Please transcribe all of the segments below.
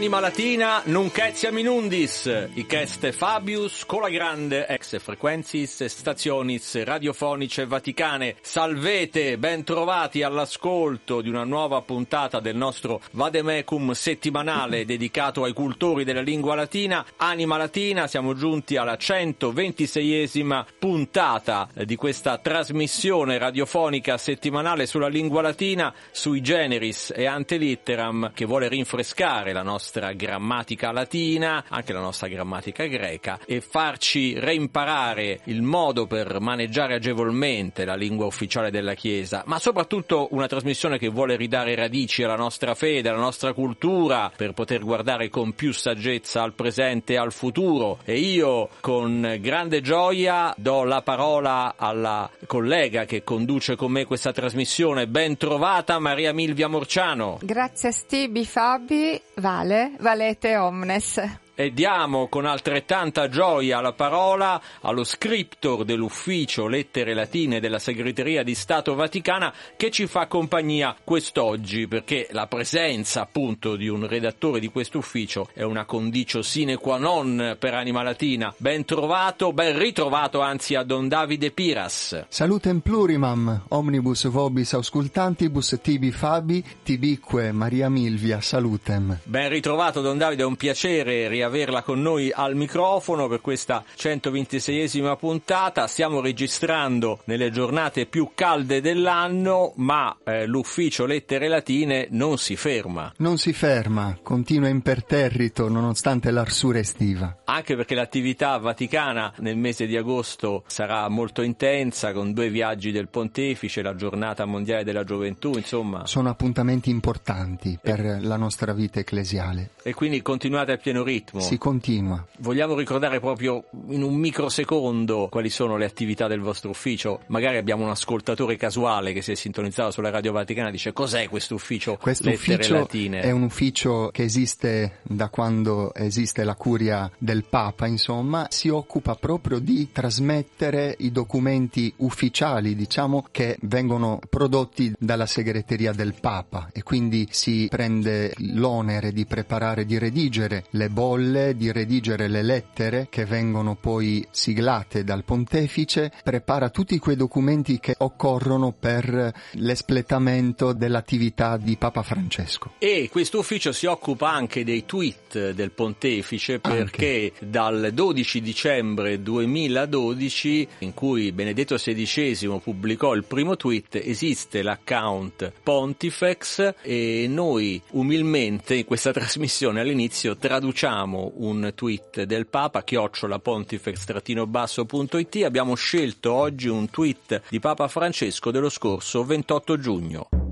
Anima Latina, nunc etiam in undis, hic est Fabius Colagrande, ex frequentis stationis radiofonice vaticane. Salvete, ben trovati all'ascolto di una nuova puntata del nostro Vademecum settimanale dedicato ai cultori della lingua latina. Anima Latina, siamo giunti alla 126esima puntata di questa trasmissione radiofonica settimanale sulla lingua latina, sui generis e ante litteram, che vuole rinfrescare la nostra grammatica latina, anche la nostra grammatica greca e farci reimparare il modo per maneggiare agevolmente la lingua ufficiale della Chiesa, ma soprattutto una trasmissione che vuole ridare radici alla nostra fede, alla nostra cultura, per poter guardare con più saggezza al presente e al futuro. E io con grande gioia do la parola alla collega che conduce con me questa trasmissione. Ben trovata Maria Milvia Morciano. Grazie Stibi Fabi. Va Vale, valete omnes e diamo con altrettanta gioia la parola allo scriptor dell'ufficio Lettere Latine della Segreteria di Stato Vaticana che ci fa compagnia quest'oggi perché la presenza appunto di un redattore di questo ufficio è una condicio sine qua non per Anima Latina. Ben trovato, ben ritrovato anzi a Don Davide Piras. Salutem plurimam, omnibus vobis auscultantibus tibi fabi, tibique Maria Milvia, salutem. Ben ritrovato Don Davide, è un piacere riavere averla con noi al microfono per questa 126esima puntata. Stiamo registrando nelle giornate più calde dell'anno, ma eh, l'ufficio Lettere Latine non si ferma. Non si ferma, continua imperterrito nonostante l'arsura estiva. Anche perché l'attività vaticana nel mese di agosto sarà molto intensa con due viaggi del pontefice, la giornata mondiale della gioventù, insomma. Sono appuntamenti importanti per e... la nostra vita ecclesiale. E quindi continuate a pieno ritmo si continua. Vogliamo ricordare proprio in un microsecondo quali sono le attività del vostro ufficio? Magari abbiamo un ascoltatore casuale che si è sintonizzato sulla Radio Vaticana e dice cos'è questo ufficio questo Lettere ufficio Latine? È un ufficio che esiste da quando esiste la curia del Papa, insomma, si occupa proprio di trasmettere i documenti ufficiali, diciamo, che vengono prodotti dalla segreteria del Papa e quindi si prende l'onere di preparare, di redigere le bolle quelle di redigere le lettere che vengono poi siglate dal pontefice, prepara tutti quei documenti che occorrono per l'espletamento dell'attività di Papa Francesco. E questo ufficio si occupa anche dei tweet del pontefice perché anche. dal 12 dicembre 2012 in cui Benedetto XVI pubblicò il primo tweet esiste l'account Pontifex e noi umilmente in questa trasmissione all'inizio traduciamo un tweet del Papa, chiocciola pontifex-basso.it. Abbiamo scelto oggi un tweet di Papa Francesco dello scorso 28 giugno.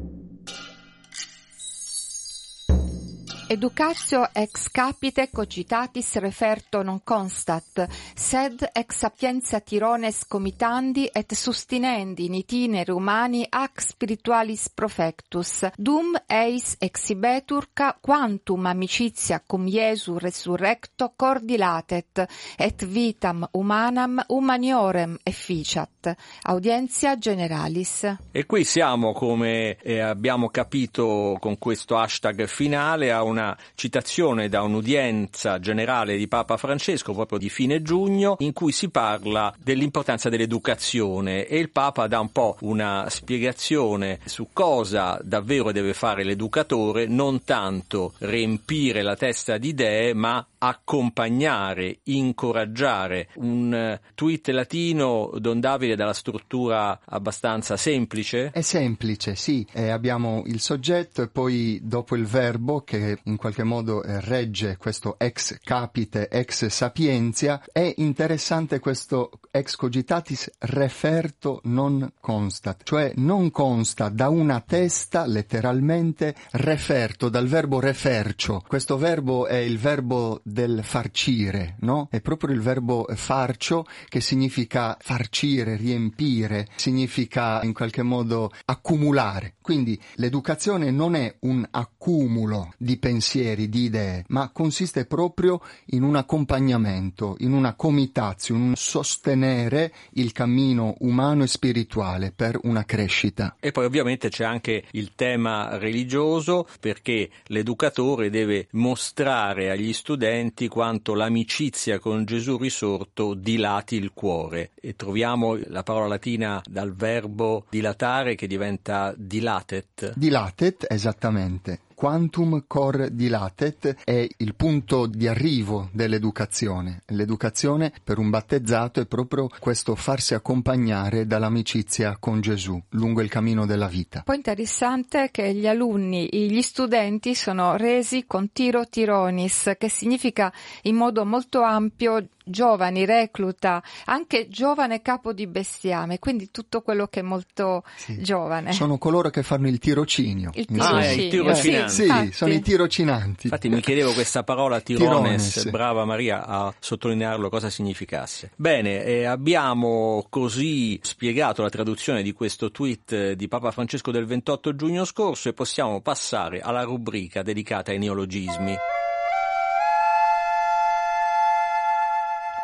Educatio ex capite cogitatis referto non constat, sed ex sapientia tirones comitandi et sustinendi in itinere umani ac spiritualis profectus, dum eis exhibetur quantum amicitia cum Iesu resurrecto cordilatet, et vitam humanam humaniorem efficiat. Audientia generalis. E qui siamo, come eh, abbiamo capito con questo hashtag finale, a una una citazione da un'udienza generale di Papa Francesco proprio di fine giugno in cui si parla dell'importanza dell'educazione. E il Papa dà un po' una spiegazione su cosa davvero deve fare l'educatore, non tanto riempire la testa di idee, ma accompagnare, incoraggiare. Un eh, tweet latino, Don Davide, dalla struttura abbastanza semplice? È semplice, sì. Eh, abbiamo il soggetto e poi dopo il verbo che in qualche modo eh, regge questo ex capite, ex sapientia. È interessante questo ex cogitatis referto non constat, cioè non consta da una testa letteralmente referto dal verbo refercio. Questo verbo è il verbo del farcire, no? È proprio il verbo farcio che significa farcire, riempire, significa in qualche modo accumulare. Quindi l'educazione non è un accumulo di pensieri, di idee, ma consiste proprio in un accompagnamento, in una comitazio, in un sostenere il cammino umano e spirituale per una crescita. E poi ovviamente c'è anche il tema religioso perché l'educatore deve mostrare agli studenti quanto l'amicizia con Gesù risorto dilati il cuore e troviamo la parola latina dal verbo dilatare che diventa dilatet. Dilatet, esattamente quantum cor dilatet è il punto di arrivo dell'educazione. L'educazione per un battezzato è proprio questo farsi accompagnare dall'amicizia con Gesù lungo il cammino della vita. Poi interessante che gli alunni, gli studenti sono resi con tiro tironis, che significa in modo molto ampio giovani, recluta, anche giovane capo di bestiame, quindi tutto quello che è molto sì. giovane. Sono coloro che fanno il tirocinio. Il tirocinio. Ah, il tirocinio. Sì, sì sono i tirocinanti. Infatti mi chiedevo questa parola tirones, tirones. brava Maria a sottolinearlo cosa significasse. Bene, eh, abbiamo così spiegato la traduzione di questo tweet di Papa Francesco del 28 giugno scorso e possiamo passare alla rubrica dedicata ai neologismi.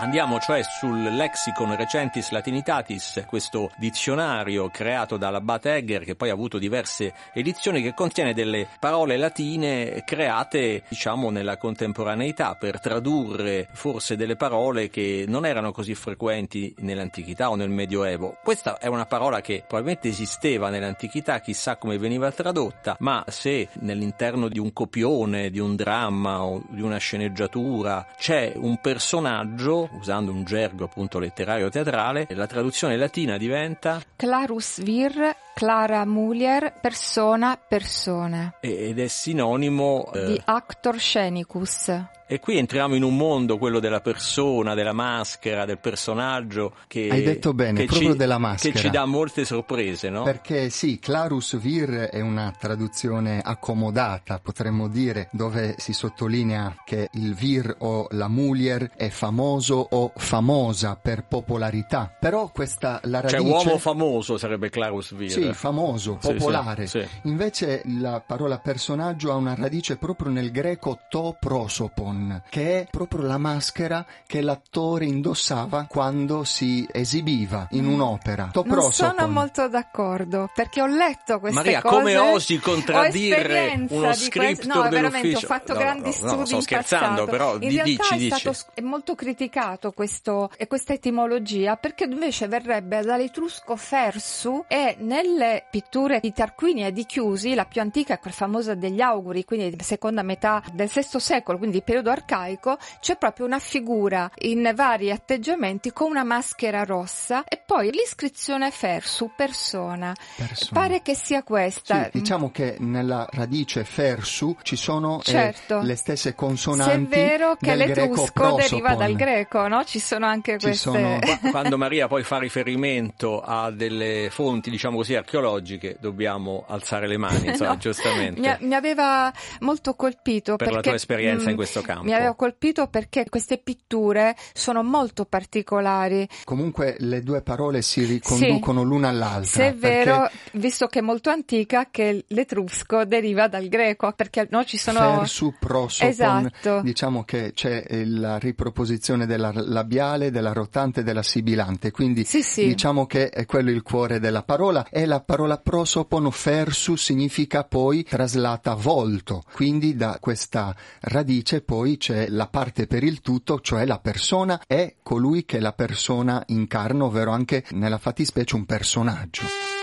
Andiamo cioè sul Lexicon Recentis Latinitatis, questo dizionario creato dall'abate Egger che poi ha avuto diverse edizioni che contiene delle parole latine create diciamo nella contemporaneità per tradurre forse delle parole che non erano così frequenti nell'antichità o nel medioevo. Questa è una parola che probabilmente esisteva nell'antichità, chissà come veniva tradotta, ma se nell'interno di un copione, di un dramma o di una sceneggiatura c'è un personaggio usando un gergo appunto letterario teatrale, la traduzione latina diventa Clarus vir, Clara mulier, persona, persone. Ed è sinonimo eh, di actor scenicus. E qui entriamo in un mondo, quello della persona, della maschera, del personaggio che Hai detto bene, proprio ci, della maschera. Che ci dà molte sorprese, no? Perché sì, Clarus Vir è una traduzione accomodata, potremmo dire, dove si sottolinea che il Vir o la Mulier è famoso o famosa per popolarità. Però questa la cioè, radice Cioè uomo famoso sarebbe Clarus Vir. Sì, famoso, popolare. Sì, sì, sì. Invece la parola personaggio ha una radice proprio nel greco to prosopon che è proprio la maschera che l'attore indossava quando si esibiva in un'opera. Non sono molto d'accordo, perché ho letto queste Maria, cose. come osi contraddire uno script No, veramente, ho fatto no, grandi no, studi no, sto scherzando, però in di, realtà dici, è stato dici. è molto criticato questo, questa etimologia, perché invece verrebbe dall'etrusco fersu e nelle pitture di Tarquini e di Chiusi, la più antica è quella famosa degli auguri, quindi seconda metà del VI secolo, quindi periodo arcaico c'è proprio una figura in vari atteggiamenti con una maschera rossa e poi l'iscrizione fersu, persona. persona. Pare che sia questa. Sì, diciamo che nella radice fersu ci sono eh, certo. eh, le stesse consonanti. Se è vero che l'etrusco deriva dal greco, no? Ci sono anche ci queste. Sono... Quando Maria poi fa riferimento a delle fonti, diciamo così, archeologiche, dobbiamo alzare le mani, insomma, no, giustamente. Mi, mi, aveva molto colpito per perché, la tua esperienza mh, in questo campo campo. Mi aveva colpito perché queste pitture sono molto particolari. Comunque le due parole si riconducono sì. l'una all'altra. Se è vero, perché... visto che è molto antica, che l'etrusco deriva dal greco, perché no, ci sono... Fersu, prosopon, esatto. diciamo che c'è la riproposizione della labiale, della rotante e della sibilante, quindi sì, sì. diciamo che è quello il cuore della parola e la parola prosopon, fersu, significa poi traslata volto, quindi da questa radice poi c'è la parte per il tutto, cioè la persona è colui che la persona incarna, ovvero anche nella fattispecie un personaggio.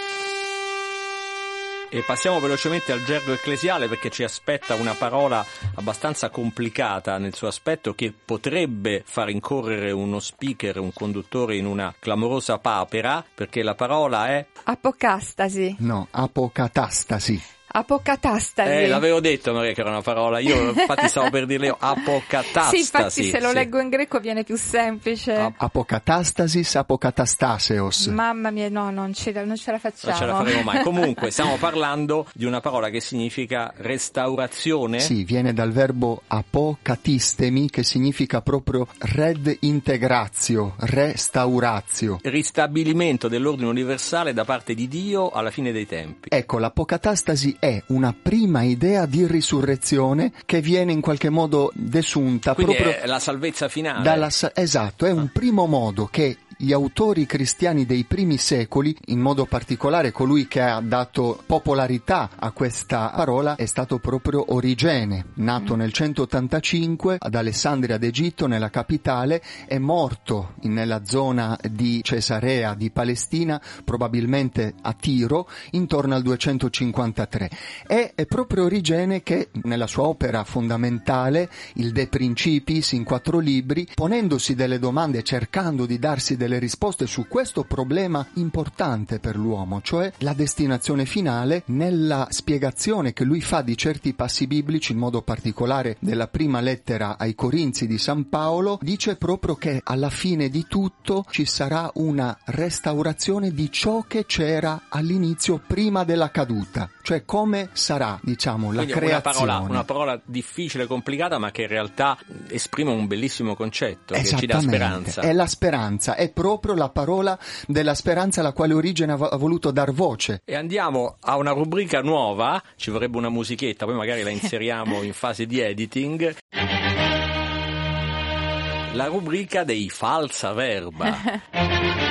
E passiamo velocemente al gergo ecclesiale perché ci aspetta una parola abbastanza complicata nel suo aspetto che potrebbe far incorrere uno speaker, un conduttore in una clamorosa papera perché la parola è apocastasi. No, apocatastasi. Apocatastasi. Eh, l'avevo detto Maria che era una parola, io infatti stavo per dirle io, apocatastasi. Sì, infatti se lo sì. leggo in greco viene più semplice. Ap- Apocatastasis, apocatastaseos. Mamma mia, no, non ce la, non ce la facciamo. Non ce la faremo mai. Comunque, stiamo parlando di una parola che significa restaurazione. Sì, viene dal verbo apocatistemi che significa proprio red integratio, restauratio. Ristabilimento dell'ordine universale da parte di Dio alla fine dei tempi. Ecco, l'apocatastasi è una prima idea di risurrezione che viene in qualche modo desunta Quindi proprio è la salvezza finale. dalla sa- esatto, è un primo modo che gli autori cristiani dei primi secoli, in modo particolare colui che ha dato popolarità a questa parola, è stato proprio Origene, nato nel 185 ad Alessandria d'Egitto, nella capitale, è morto nella zona di Cesarea di Palestina, probabilmente a Tiro, intorno al 253. È, è proprio Origene che nella sua opera fondamentale, il De Principis, in quattro libri, ponendosi delle domande, cercando di darsi delle risposte su questo problema importante per l'uomo, cioè la destinazione finale, nella spiegazione che lui fa di certi passi biblici, in modo particolare della prima lettera ai Corinzi di San Paolo, dice proprio che alla fine di tutto ci sarà una restaurazione di ciò che c'era all'inizio prima della caduta, cioè come sarà, diciamo, la Quindi creazione. una parola, una parola difficile e complicata, ma che in realtà esprime un bellissimo concetto che ci dà speranza. È la speranza, è proprio la parola della speranza alla quale Origene ha voluto dar voce. E andiamo a una rubrica nuova, ci vorrebbe una musichetta, poi magari la inseriamo in fase di editing. La rubrica dei falsa verba.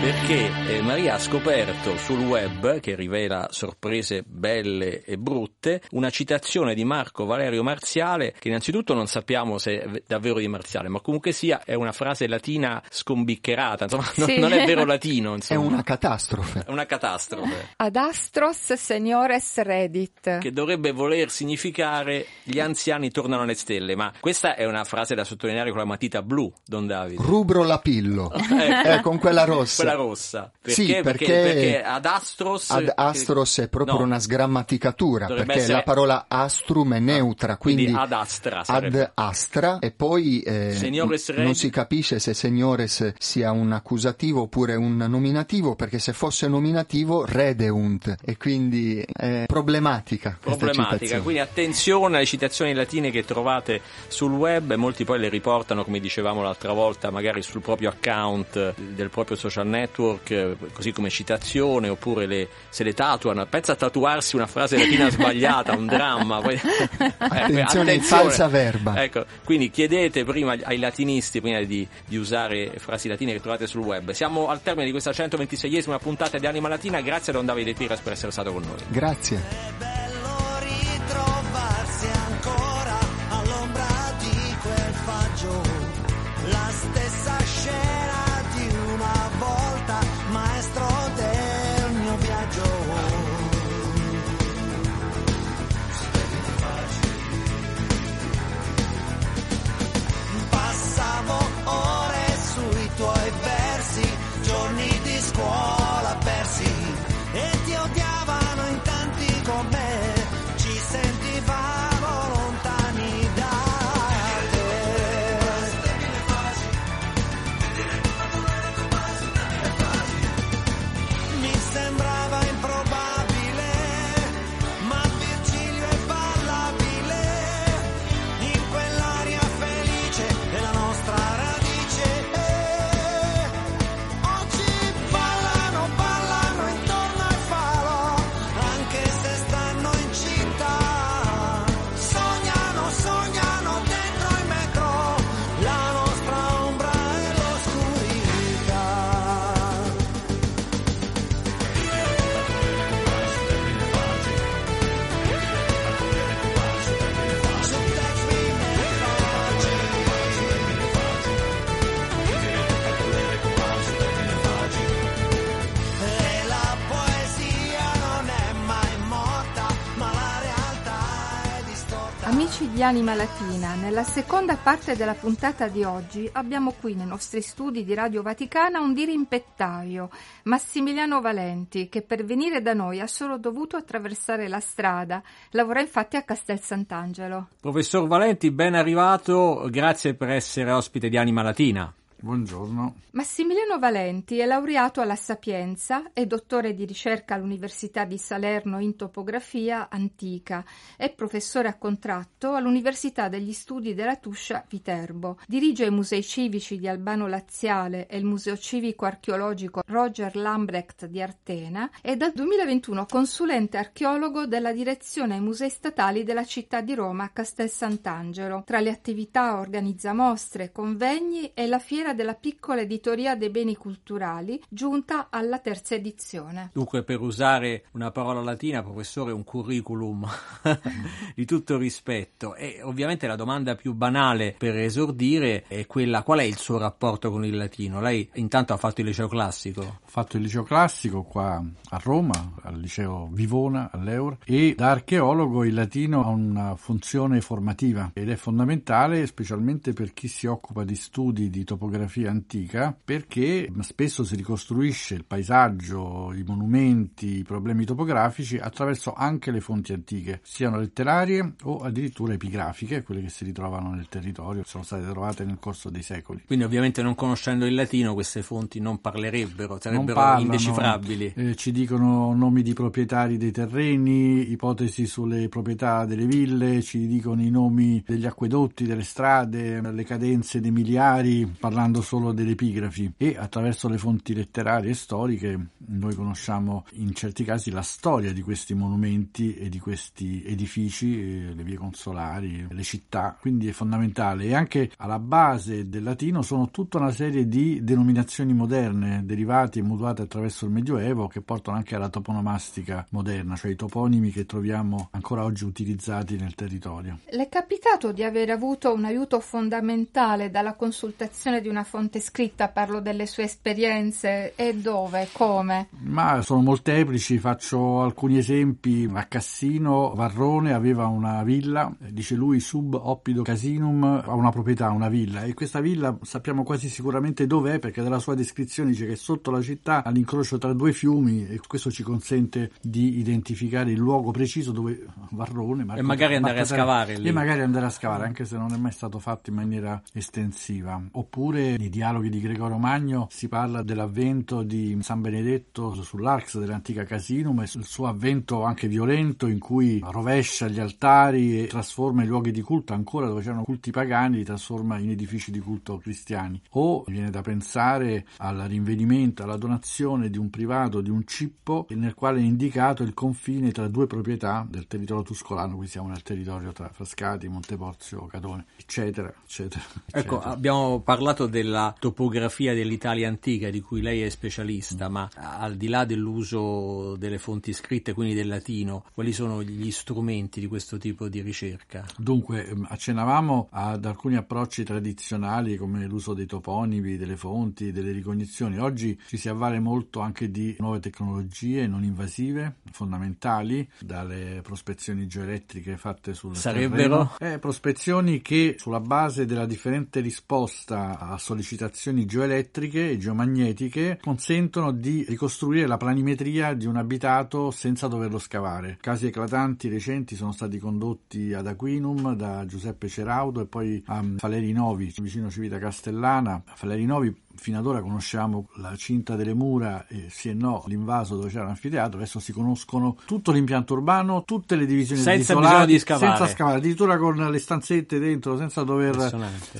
Perché eh, Maria ha scoperto sul web, che rivela sorprese belle e brutte, una citazione di Marco Valerio Marziale, che innanzitutto non sappiamo se è davvero di Marziale, ma comunque sia è una frase latina scombiccherata, insomma non, Sì. non è vero latino, È insomma. una catastrofe. È una catastrofe. Ad astros seniores redit. che dovrebbe voler significare gli anziani tornano alle stelle, ma questa è una frase da sottolineare con la matita blu, Don Davide. Rubro la pillo. Ecco. Eh, con quella rossa. Quella rossa. Perché? Sì, perché, perché- perché ad Astros... Ad astros è proprio No, una sgrammaticatura, perché essere- la parola astrum è neutra, quindi, quindi, ad astra sarebbe. ad astra e poi eh, non si capisce se seniores sia un accusativo oppure un nominativo, perché se fosse nominativo redeunt e quindi è problematica problematica, quindi attenzione alle citazioni latine che trovate sul web, molti poi le riportano come dicevamo l'altra volta magari sul proprio account del proprio social network, eh, così come citazione oppure le- se le tatuano, pensa a tatuarsi una frase latina sbagliata, un dramma, poi- Eh, Attenzione, falsa verba. Ecco, quindi chiedete prima ai latinisti prima di, di usare frasi latine che trovate sul web. Siamo al termine di questa 126esima puntata di Anima Latina, grazie a Don Davide Tiras per essere stato con noi. Grazie. Di Anima Latina, nella seconda parte della puntata di oggi abbiamo qui nei nostri studi di Radio Vaticana un dirimpettaio, Massimiliano Valenti, che per venire da noi ha solo dovuto attraversare la strada. Lavora infatti a Castel Sant'Angelo. Professor Valenti, ben arrivato, grazie per essere ospite di Anima Latina. Buongiorno. Massimiliano Valenti è laureato alla Sapienza, è dottore di ricerca all'Università di Salerno in topografia antica, è professore a contratto all'Università degli Studi della Tuscia Viterbo, dirige i musei civici di Albano Laziale e il Museo Civico Archeologico Roger Lambrecht di Artena e dal 2021 consulente archeologo della direzione ai musei statali della città di Roma Castel Sant'Angelo. Tra le attività organizza mostre, convegni e la fiera della piccola editoria dei beni culturali, giunta alla terza edizione. Dunque, per usare una parola latina, professore, un curriculum di tutto rispetto. E ovviamente la domanda più banale per esordire è quella: qual è il suo rapporto con il latino? Lei intanto ha fatto il liceo classico. Ho fatto il liceo classico qua a Roma, al liceo Vivona, all'Eur, e da archeologo il latino ha una funzione formativa ed è fondamentale specialmente per chi si occupa di studi di topografia antica perché spesso si ricostruisce il paesaggio, i monumenti, i problemi topografici attraverso anche le fonti antiche, siano letterarie o addirittura epigrafiche, quelle che si ritrovano nel territorio, sono state trovate nel corso dei secoli. Quindi ovviamente non conoscendo il latino queste fonti non parlerebbero, sarebbero parlano, indecifrabili. eh, ci dicono nomi di proprietari dei terreni, ipotesi sulle proprietà delle ville, ci dicono i nomi degli acquedotti, delle strade, le cadenze dei miliari, parlando solo delle epigrafi. E attraverso le fonti letterarie e storiche noi conosciamo in certi casi la storia di questi monumenti e di questi edifici, le vie consolari, le città, quindi è fondamentale. E anche alla base del latino sono tutta una serie di denominazioni moderne derivate e mutuate attraverso il Medioevo che portano anche alla toponomastica moderna, cioè i toponimi che troviamo ancora oggi utilizzati nel territorio. Le è capitato di aver avuto un aiuto fondamentale dalla consultazione di una fonte scritta? Parlo delle sue esperienze e dove, come? Ma sono molteplici, faccio alcuni esempi. A Cassino Varrone aveva una villa, dice lui sub oppido casinum, ha una proprietà, una villa e questa villa sappiamo quasi sicuramente dov'è perché dalla sua descrizione dice che è sotto la città all'incrocio tra due fiumi e questo ci consente di identificare il luogo preciso dove Varrone Marco- E magari andare a Marco- scavare lì. e magari andare a scavare anche se non è mai stato fatto in maniera estensiva. Oppure nei dialoghi di Gregorio Magno si parla dell'avvento di San Benedetto sull'Arx dell'antica Casinum e sul suo avvento anche violento in cui rovescia gli altari e trasforma i luoghi di culto ancora dove c'erano culti pagani li trasforma in edifici di culto cristiani. O viene da pensare al rinvenimento, alla donazione di un privato di un cippo nel quale è indicato il confine tra due proprietà del territorio tuscolano, qui siamo nel territorio tra Frascati, Monteporzio, Catone, eccetera, eccetera. Ecco, eccetera. abbiamo parlato della topografia dell'Italia antica di cui lei è specialista, ma al di là dell'uso delle fonti scritte, quindi del latino, quali sono gli strumenti di questo tipo di ricerca? Dunque, ehm, accennavamo ad alcuni approcci tradizionali come l'uso dei toponimi, delle fonti, delle ricognizioni. Oggi ci si avvale molto anche di nuove tecnologie non invasive, fondamentali, dalle prospezioni geoelettriche fatte sul Sarebbero? terreno. Eh, prospezioni che sulla base della differente risposta a sollecitazioni geoelettriche e geomagnetiche consentono di ricostruire la planimetria di un abitato senza doverlo scavare. Casi eclatanti recenti sono stati condotti ad Aquinum da Giuseppe Ceraudo e poi a Faleri Novi, vicino Civita Castellana. Faleri Novi fino ad ora conosciamo la cinta delle mura e sì e no l'invaso dove c'era l'anfiteatro, adesso si conoscono tutto l'impianto urbano, tutte le divisioni Senza isolati, di scavare. senza scavare, addirittura con le stanzette dentro, senza dover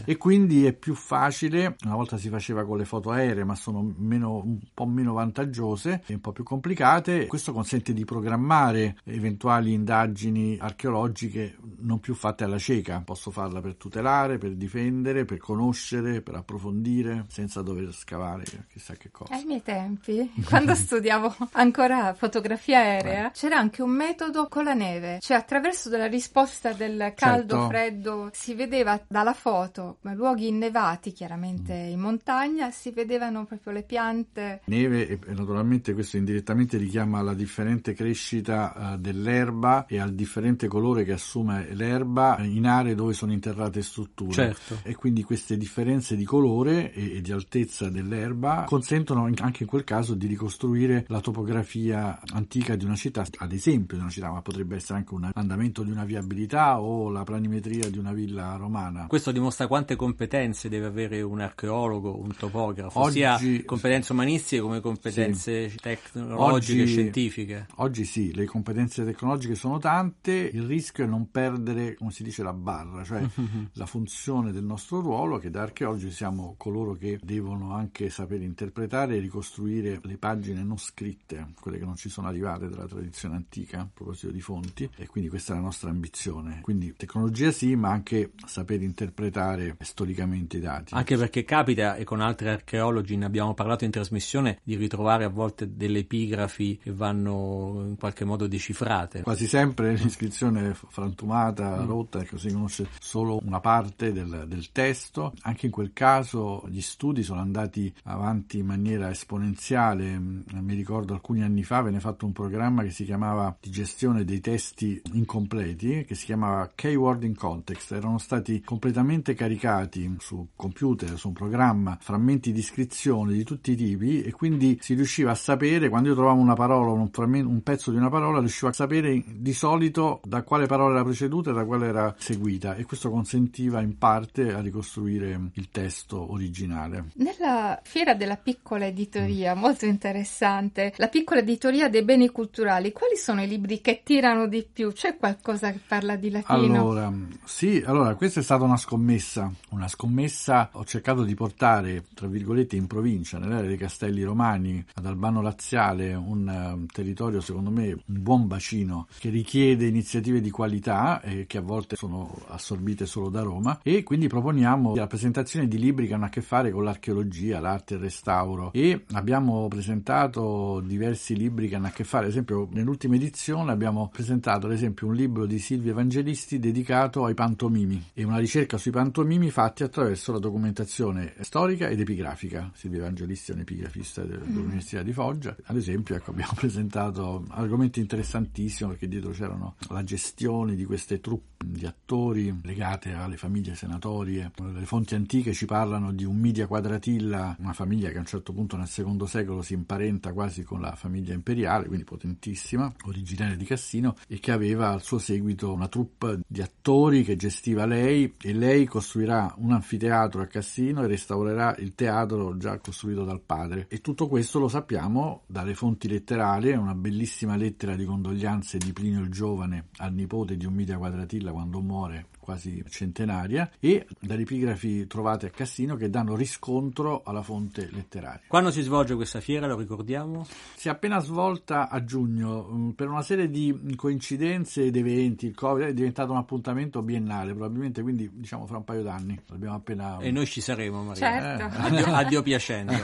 e quindi è più facile, una volta si faceva con le foto aeree ma sono meno, un po' meno vantaggiose e un po' più complicate, questo consente di programmare eventuali indagini archeologiche non più fatte alla cieca, posso farla per tutelare, per difendere, per conoscere, per approfondire, senza dover scavare chissà che cosa. Ai miei tempi, quando studiavo ancora fotografia aerea, c'era anche un metodo con la neve, cioè attraverso la risposta del caldo, Certo. freddo, si vedeva dalla foto luoghi innevati, chiaramente in montagna, si vedevano proprio le piante. Neve e naturalmente questo indirettamente richiama alla differente crescita eh, dell'erba e al differente colore che assume l'erba in aree dove sono interrate strutture. Certo. E quindi queste differenze di colore e, e di altezza dell'erba consentono anche in quel caso di ricostruire la topografia antica di una città, ad esempio di una città, ma potrebbe essere anche un andamento di una viabilità o la planimetria di una villa romana. Questo dimostra quante competenze deve avere un archeologo, un topografo, Oggi- sia competenze umanistiche come competenze tecnologiche e scientifiche. Oggi sì, le competenze tecnologiche sono tante, il rischio è non perdere, come si dice, la barra, cioè la funzione del nostro ruolo, che da archeologi siamo coloro che devono anche sapere interpretare e ricostruire le pagine non scritte, quelle che non ci sono arrivate dalla tradizione antica, a proposito di fonti, e quindi questa è la nostra ambizione. Quindi tecnologia sì, ma anche sapere interpretare storicamente i dati. Anche perché capita, e con altri archeologi ne abbiamo parlato in trasmissione, di ritrovare a volte delle epigrafi che vanno in qualche modo decifrate. Quasi sempre l'iscrizione è frantumata, rotta, ecco, si conosce solo una parte del, del testo. Anche in quel caso gli studi sono andati avanti in maniera esponenziale. Mm, Mi ricordo alcuni anni fa venne fatto un programma che si chiamava di gestione dei testi incompleti, che si chiamava Keyword in Context. Erano stati completamente caricati su computer, su un programma, frammenti di iscrizione di tutti i tipi e quindi si riusciva a sapere, quando io trovavo una parola, un, frammen- un pezzo di una parola, riuscivo a sapere di solito da quale parola era preceduta e da quale era seguita e questo consentiva in parte a ricostruire il testo originale. Nella fiera della piccola editoria, molto interessante, la piccola editoria dei beni culturali, quali sono i libri che tirano di più? C'è qualcosa che parla di latino? Allora, sì, allora questa è stata una scommessa, una scommessa ho cercato di portare, tra virgolette, in provincia, nell'area dei Castelli Romani, ad Albano Laziale, un eh, territorio secondo me un buon bacino che richiede iniziative di qualità e che a volte sono assorbite solo da Roma e quindi proponiamo la presentazione di libri che hanno a che fare con l'archeologia, l'arte e il restauro e abbiamo presentato diversi libri che hanno a che fare, ad esempio nell'ultima edizione abbiamo presentato ad esempio un libro di Silvia Evangelisti dedicato ai pantomimi e una ricerca sui pantomimi fatti attraverso la documentazione storica ed epigrafica. Silvia Evangelisti è un epigrafista de- dell'Università di Foggia. Ad esempio ecco, abbiamo presentato argomenti interessantissimi perché dietro c'erano la gestione di queste truppe di attori legate alle famiglie senatorie. Le fonti antiche ci parlano di un Midia Quadratilla, una famiglia che a un certo punto nel secondo secolo si imparenta quasi con la famiglia imperiale, quindi potentissima, originaria di Cassino, e che aveva al suo seguito una troupe di attori che gestiva lei e lei costruirà un anfiteatro a Cassino e restaurerà il teatro già costruito dal padre. E tutto questo lo sappiamo dalle fonti letterarie, una bellissima lettera di condoglianze di Plinio il Giovane al nipote di un Midia Quadratilla quando muore quasi centenaria e dalle epigrafi trovate a Cassino che danno riscontro alla fonte letteraria. Quando si svolge questa fiera, lo ricordiamo? Si è appena svolta a giugno mh, per una serie di coincidenze ed eventi, il Covid è diventato un appuntamento biennale probabilmente, quindi diciamo fra un paio d'anni. L'abbiamo appena E noi ci saremo, Maria. Certo. Eh. Addio, addio piacendo.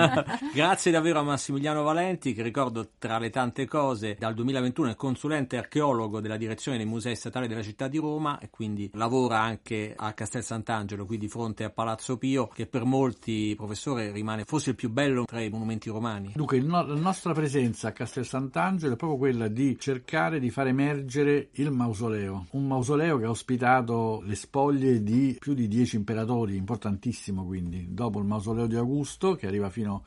Grazie davvero a Massimiliano Valenti, che ricordo tra le tante cose, dal 2021 è consulente archeologo della direzione dei musei statali della città di Roma e quindi lavora anche a Castel Sant'Angelo, qui di fronte a Palazzo Pio, che per molti, professore, rimane forse il più bello tra i monumenti romani. Dunque, no- la nostra presenza a Castel Sant'Angelo è proprio quella di cercare di far emergere il mausoleo. Un mausoleo che ha ospitato le spoglie di più di dieci imperatori, importantissimo quindi. Dopo il mausoleo di Augusto, che arriva fino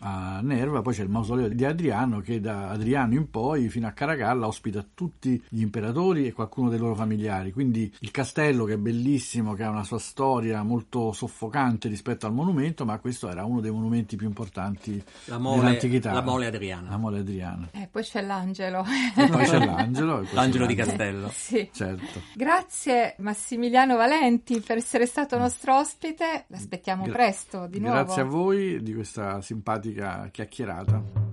a Nerva, poi c'è il mausoleo di Adriano, che da Adriano in poi, fino a Caracalla, ospita tutti gli imperatori e qualcuno dei loro familiari. Quindi il castello, che è bellissimo, che ha una sua storia molto soffocante rispetto al monumento, ma questo era uno dei monumenti più importanti La mole, dell'antichità. la mole adriana. La mole adriana. E poi c'è l'angelo. E poi c'è l'angelo. e poi c'è L'angelo di l'angelo. Castello. sì. Certo. Grazie Massimiliano Valenti per essere stato nostro ospite. L'aspettiamo Gra- presto di nuovo. Grazie a voi di questa simpatica chiacchierata.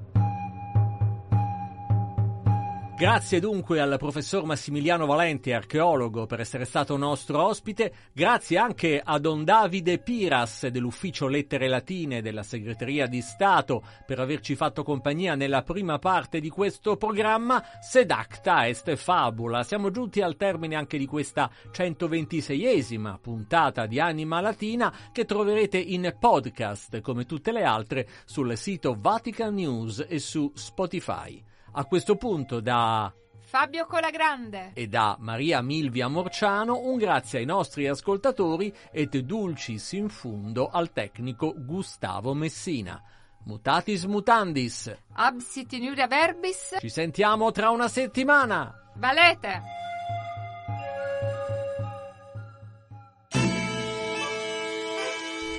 Grazie dunque al professor Massimiliano Valenti, archeologo, per essere stato nostro ospite. Grazie anche a Don Davide Piras dell'Ufficio Lettere Latine della Segreteria di Stato per averci fatto compagnia nella prima parte di questo programma. Sed acta est fabula. Siamo giunti al termine anche di questa 126esima puntata di Anima Latina che troverete in podcast come tutte le altre sul sito Vatican News e su Spotify. A questo punto da Fabio Colagrande e da Maria Milvia Morciano un grazie ai nostri ascoltatori et dulcis in fundo al tecnico Gustavo Messina. Mutatis mutandis. Absit in iuria verbis Ci sentiamo tra una settimana. Valete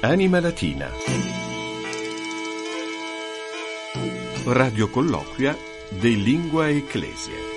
Anima Latina. Radio colloquia de Lingua Ecclesia.